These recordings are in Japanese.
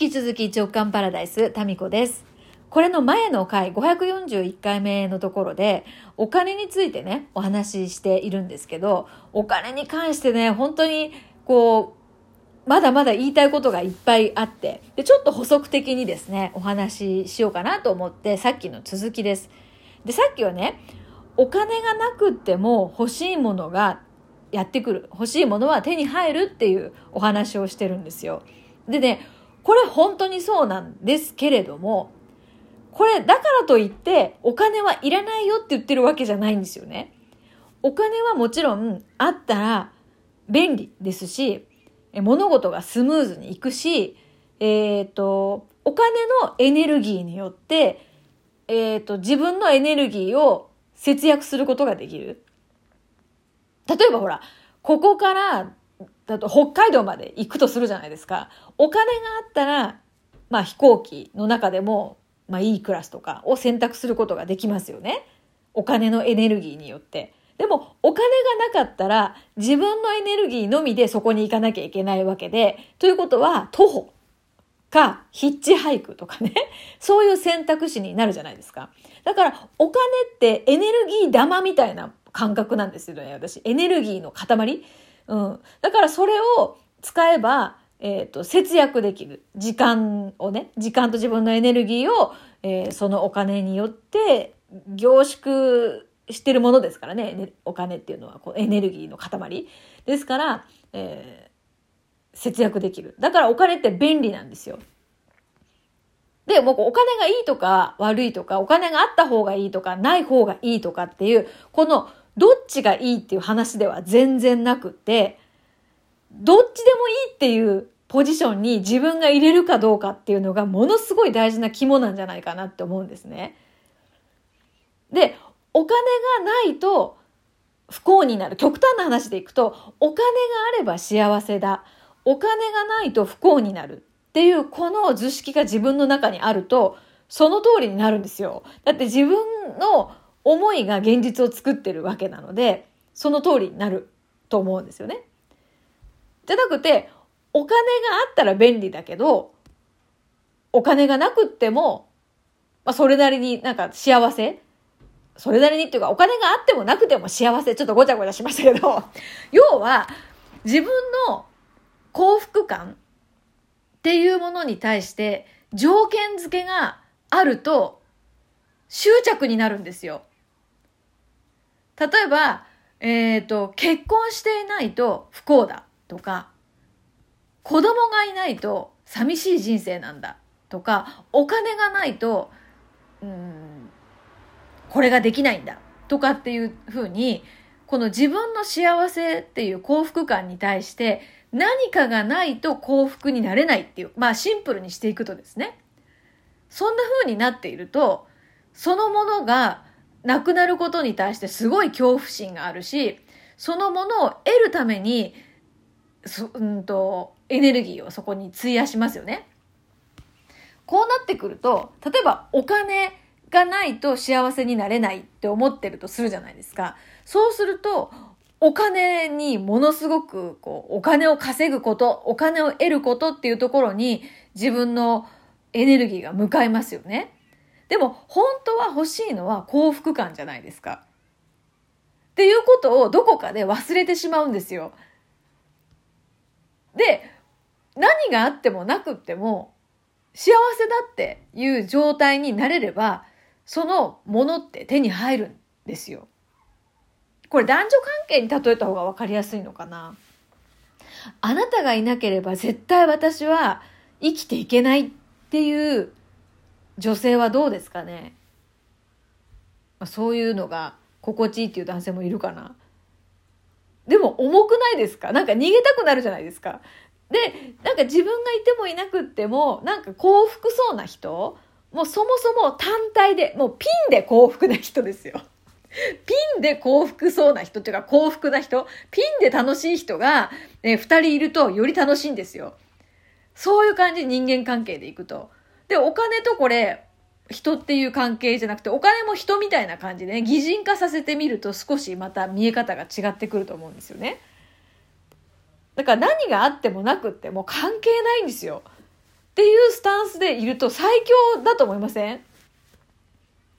き続き直感パラダイス、タミコです。これの前の回、541回目のところで、お金についてね、お話ししているんですけど、お金に関してね、本当に、こう、まだまだ言いたいことがいっぱいあって、で、ちょっと補足的にですね、お話ししようかなと思って、さっきの続きです。で、さっきはね、お金がなくっても欲しいものがやってくる。欲しいものは手に入るっていうお話をしてるんですよ。でね、これ本当にそうなんですけれども、これだからといってお金はいらないよって言ってるわけじゃないんですよね。お金はもちろんあったら便利ですし、物事がスムーズにいくし、えっ、と、お金のエネルギーによって、えっ、と、自分のエネルギーを節約することができる。例えばほら、ここからだと北海道まで行くとするじゃないですか。お金があったら、まあ飛行機の中でも、まあいいクラスとかを選択することができますよね。お金のエネルギーによって。でもお金がなかったら自分のエネルギーのみでそこに行かなきゃいけないわけで、ということは徒歩かヒッチハイクとかね、そういう選択肢になるじゃないですか。だからお金ってエネルギー玉みたいな感覚なんですよね、私。エネルギーの塊。うん。だからそれを使えば、えっ、と、節約できる。時間をね、時間と自分のエネルギーを、えーそのお金によって凝縮してるものですからね、ねお金っていうのはこうエネルギーの塊。ですから、えー節約できる。だからお金って便利なんですよ。で、もうお金がいいとか悪いとか、お金があった方がいいとか、ない方がいいとかっていう、このどっちがいいっていう話では全然なくて、どっちでもいいっていうポジションに自分が入れるかどうかっていうのがものすごい大事な肝なんじゃないかなって思うんですね。で、お金がないと不幸になる。極端な話でいくと、お金があれば幸せだ。お金がないと不幸になる。っていうこの図式が自分の中にあると、その通りになるんですよ。だって自分の思いが現実を作ってるわけなので、その通りになると思うんですよね。じゃなくて、お金があったら便利だけど、お金がなくっても、まあ、それなりになんか幸せそれなりにっていうか、お金があってもなくても幸せ。ちょっとごちゃごちゃしましたけど、要は、自分の幸福感っていうものに対して、条件付けがあると、執着になるんですよ。例えば、えっ、と、結婚していないと不幸だとか、子供がいないと寂しい人生なんだとか、お金がないと、うん、これができないんだとかっていうふうに、この自分の幸せっていう幸福感に対して何かがないと幸福になれないっていう、まあシンプルにしていくとですね。そんな風になっていると、そのものがなくなることに対してすごい恐怖心があるし、そのものを得るために、そうんと、エネルギーをそこに費やしますよね。こうなってくると、例えばお金がないと幸せになれないって思ってるとするじゃないですか。そうすると、お金にものすごく、こう、お金を稼ぐこと、お金を得ることっていうところに自分のエネルギーが向かいますよね。でも、本当は欲しいのは幸福感じゃないですか。っていうことをどこかで忘れてしまうんですよ。で、何があってもなくっても、幸せだっていう状態になれれば、そのものって手に入るんですよ。これ男女関係に例えた方が分かりやすいのかな。あなたがいなければ絶対私は生きていけないっていう女性はどうですかね？まあそういうのが心地いいっていう男性もいるかな。でも重くないですか？なんか逃げたくなるじゃないですか。で、なんか自分がいてもいなくっても、なんか幸福そうな人、もうそもそも単体で、もうピンで幸福な人ですよ。ピンで幸福そうな人っていうか幸福な人、ピンで楽しい人が、えー二人いるとより楽しいんですよ。そういう感じで、人間関係でいくと。で、お金とこれ、人っていう関係じゃなくて、お金も人みたいな感じでね、擬人化させてみると少しまた見え方が違ってくると思うんですよね。だから何があってもなくっても関係ないんですよ。っていうスタンスでいると最強だと思いません？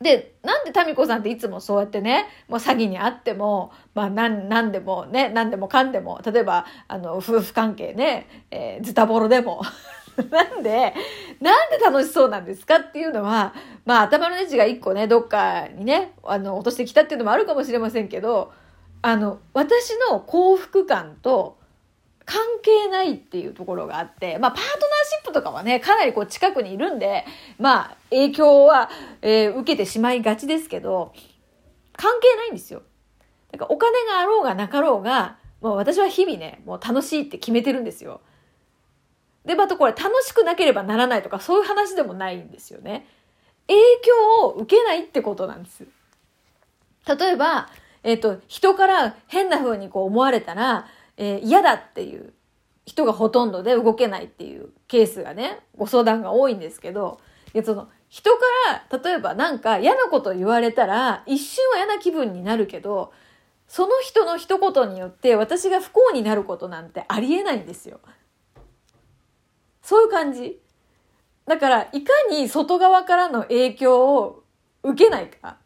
で、なんで民子さんっていつもそうやってね、もう詐欺にあっても、まあなん、んでもね、なんでもかんでも、例えば、あの、夫婦関係ね、えー、ズタボロでも、なんで、なんで楽しそうなんですかっていうのは、まあ頭のネジが一個ね、どっかにね、あの、落としてきたっていうのもあるかもしれませんけど、あの、私の幸福感と関係ないっていうところがあって、まあパートナーシップとかはね、かなりこう近くにいるんで、まあ影響は、えー、受けてしまいがちですけど、関係ないんですよ。だからお金があろうがなかろうが、もう私は日々ね、もう楽しいって決めてるんですよ。で、またこれ楽しくなければならないとかそういう話でもないんですよね。影響を受けないってことなんです。例えば、えっ、ー、と、人から変な風にこう思われたら、えー、嫌だっていう人がほとんどで動けないっていうケースがね、ご相談が多いんですけど、その人から例えばなんか嫌なこと言われたら一瞬は嫌な気分になるけど、その人の一言によって私が不幸になることなんてありえないんですよ。そういう感じ。だから、いかに外側からの影響を受けないか。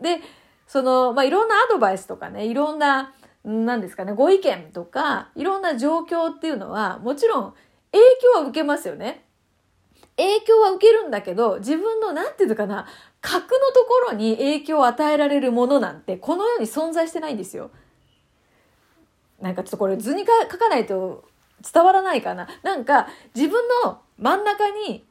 で、その、まあ、いろんなアドバイスとかね、いろんな、なんですかね、ご意見とか、いろんな状況っていうのは、もちろん影響は受けますよね。影響は受けるんだけど、自分の、なんていうのかな、核のところに影響を与えられるものなんて、この世に存在してないんですよ。なんかちょっとこれ図にか書かないと伝わらないかな。なんか自分の真ん中に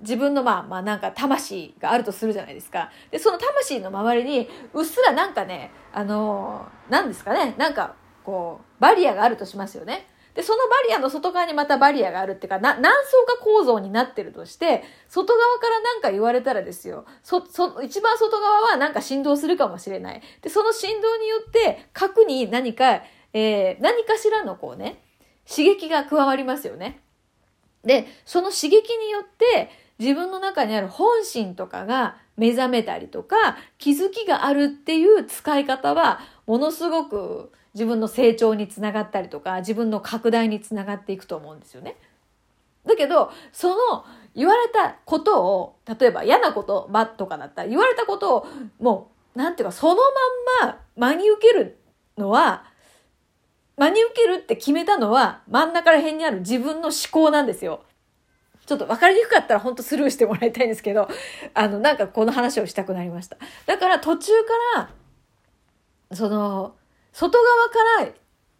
自分のまあまあなんか魂があるとするじゃないですか。で、その魂の周りにうっすらなんかね、あのー、なんですかね、なんかこう、バリアがあるとしますよね。で、そのバリアの外側にまたバリアがあるっていうか、な、何層か構造になってるとして、外側から何か言われたらですよ、そ、そ、一番外側はなんか振動するかもしれない。で、その振動によって、核に何か、えー、何かしらのこうね、刺激が加わりますよね。で、その刺激によって自分の中にある本心とかが目覚めたりとか気づきがあるっていう使い方はものすごく自分の成長につながったりとか自分の拡大につながっていくと思うんですよね。だけど、その言われたことを、例えば嫌なことばとかだったら言われたことをもう、なんていうかそのまんま真に受けるのは真に受けるって決めたのは真ん中ら辺にある自分の思考なんですよ。ちょっと分かりにくかったら本当スルーしてもらいたいんですけど、あの、なんかこの話をしたくなりました。だから途中から、その、外側から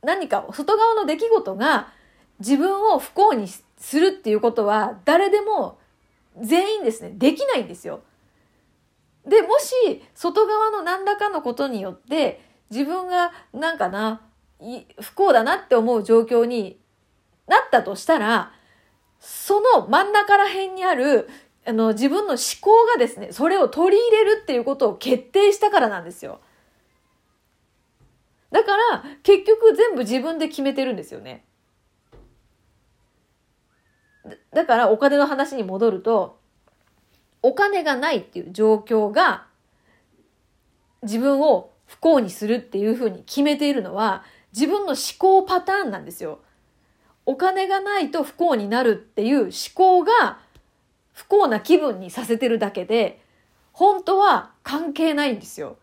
何か、外側の出来事が自分を不幸にするっていうことは誰でも全員ですね、できないんですよ。で、もし外側の何らかのことによって自分がなんかな、不幸だなって思う状況になったとしたら、その真ん中ら辺にある、あの、自分の思考がですね、それを取り入れるっていうことを決定したからなんですよ。だから、結局全部自分で決めてるんですよね。だから、お金の話に戻ると、お金がないっていう状況が、自分を不幸にするっていうふうに決めているのは、自分の思考パターンなんですよ。お金がないと不幸になるっていう思考が不幸な気分にさせてるだけで、本当は関係ないんですよ。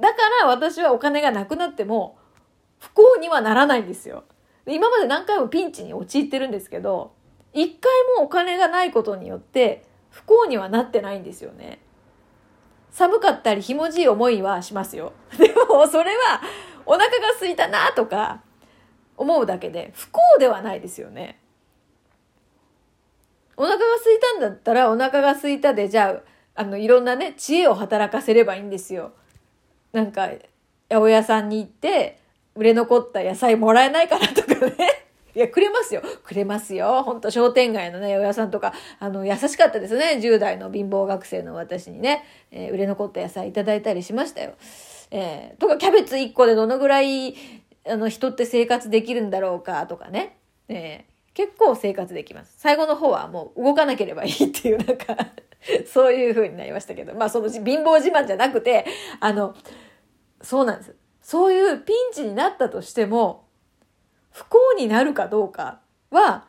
だから私はお金がなくなっても不幸にはならないんですよ。今まで何回もピンチに陥ってるんですけど、一回もお金がないことによって不幸にはなってないんですよね。寒かったりひもじい思いはしますよ。でもそれはお腹が空いたなとか思うだけで不幸ではないですよね。お腹が空いたんだったらお腹が空いたでじゃああのいろんなね知恵を働かせればいいんですよ。なんか八百屋さんに行って売れ残った野菜もらえないかなとかね。いや、くれますよ。くれますよ。ほんと商店街のね、八百屋さんとか、あの、優しかったですね。10代の貧乏学生の私にね、えー、売れ残った野菜いただいたりしましたよ。えー、とかキャベツ1個でどのぐらいあの人って生活できるんだろうかとかね、えー、結構生活できます。最後の方はもう動かなければいいっていうなんか そういう風になりましたけど、まあその貧乏自慢じゃなくて、あの、そうなんです。そういうピンチになったとしても、不幸になるかどうかは、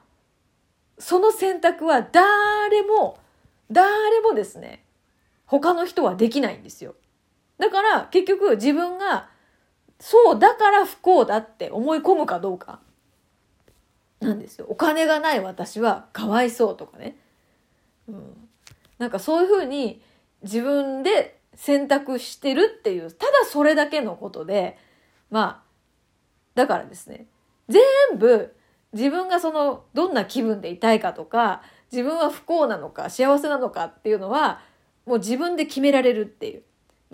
その選択は誰も、誰もですね、他の人はできないんですよ。だから結局自分がそうだから不幸だって思い込むかどうかなんですよ。お金がない私はかわいそうとかね。うん、なんかそういうふうに自分で選択してるっていう、ただそれだけのことで、まあ、だからですね、全部自分がそのどんな気分でいたいかとか、自分は不幸なのか幸せなのかっていうのは、もう自分で決められるっていう。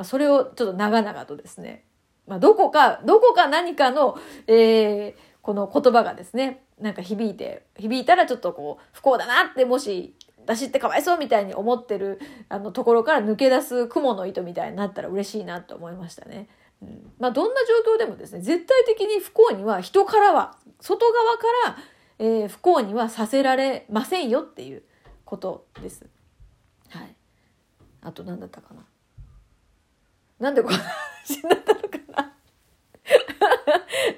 まあ、それをちょっと長々とですね、まあ、どこか、どこか何かの、えー、この言葉がですね、なんか響いて、響いたらちょっとこう、不幸だなってもし私ってかわいそうみたいに思ってるあのところから抜け出す雲の糸みたいになったら嬉しいなと思いましたね。うん、まあどんな状況でもですね絶対的に不幸には人からは外側から、えー、不幸にはさせられませんよっていうことです。はい。あと何だったかな。なんでこんな話になったのかな。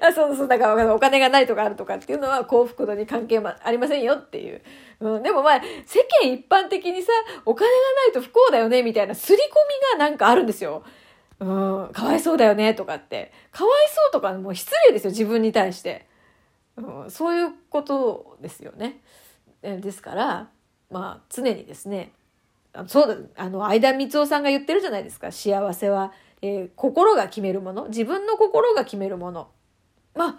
あそうそうだからお金がないとかあるとかっていうのは幸福度に関係ありませんよっていううん、でもまあ、世間一般的にさ、お金がないと不幸だよね、みたいな刷り込みがなんかあるんですよ。うん、かわいそうだよね、とかって。かわいそうとかもう失礼ですよ、自分に対して。うん、そういうことですよね。ですから、まあ、常にですね、そうだ、あの、相田光夫さんが言ってるじゃないですか。幸せは、えー、心が決めるもの。自分の心が決めるもの。まあ、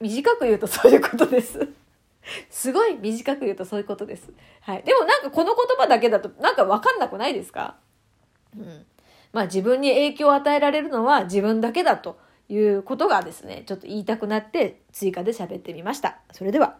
短く言うとそういうことです。すごい短く言うとそういうことです。はい。でもなんかこの言葉だけだとなんかわかんなくないですか？うん。まあ自分に影響を与えられるのは自分だけだということがですね、ちょっと言いたくなって追加で喋ってみました。それでは。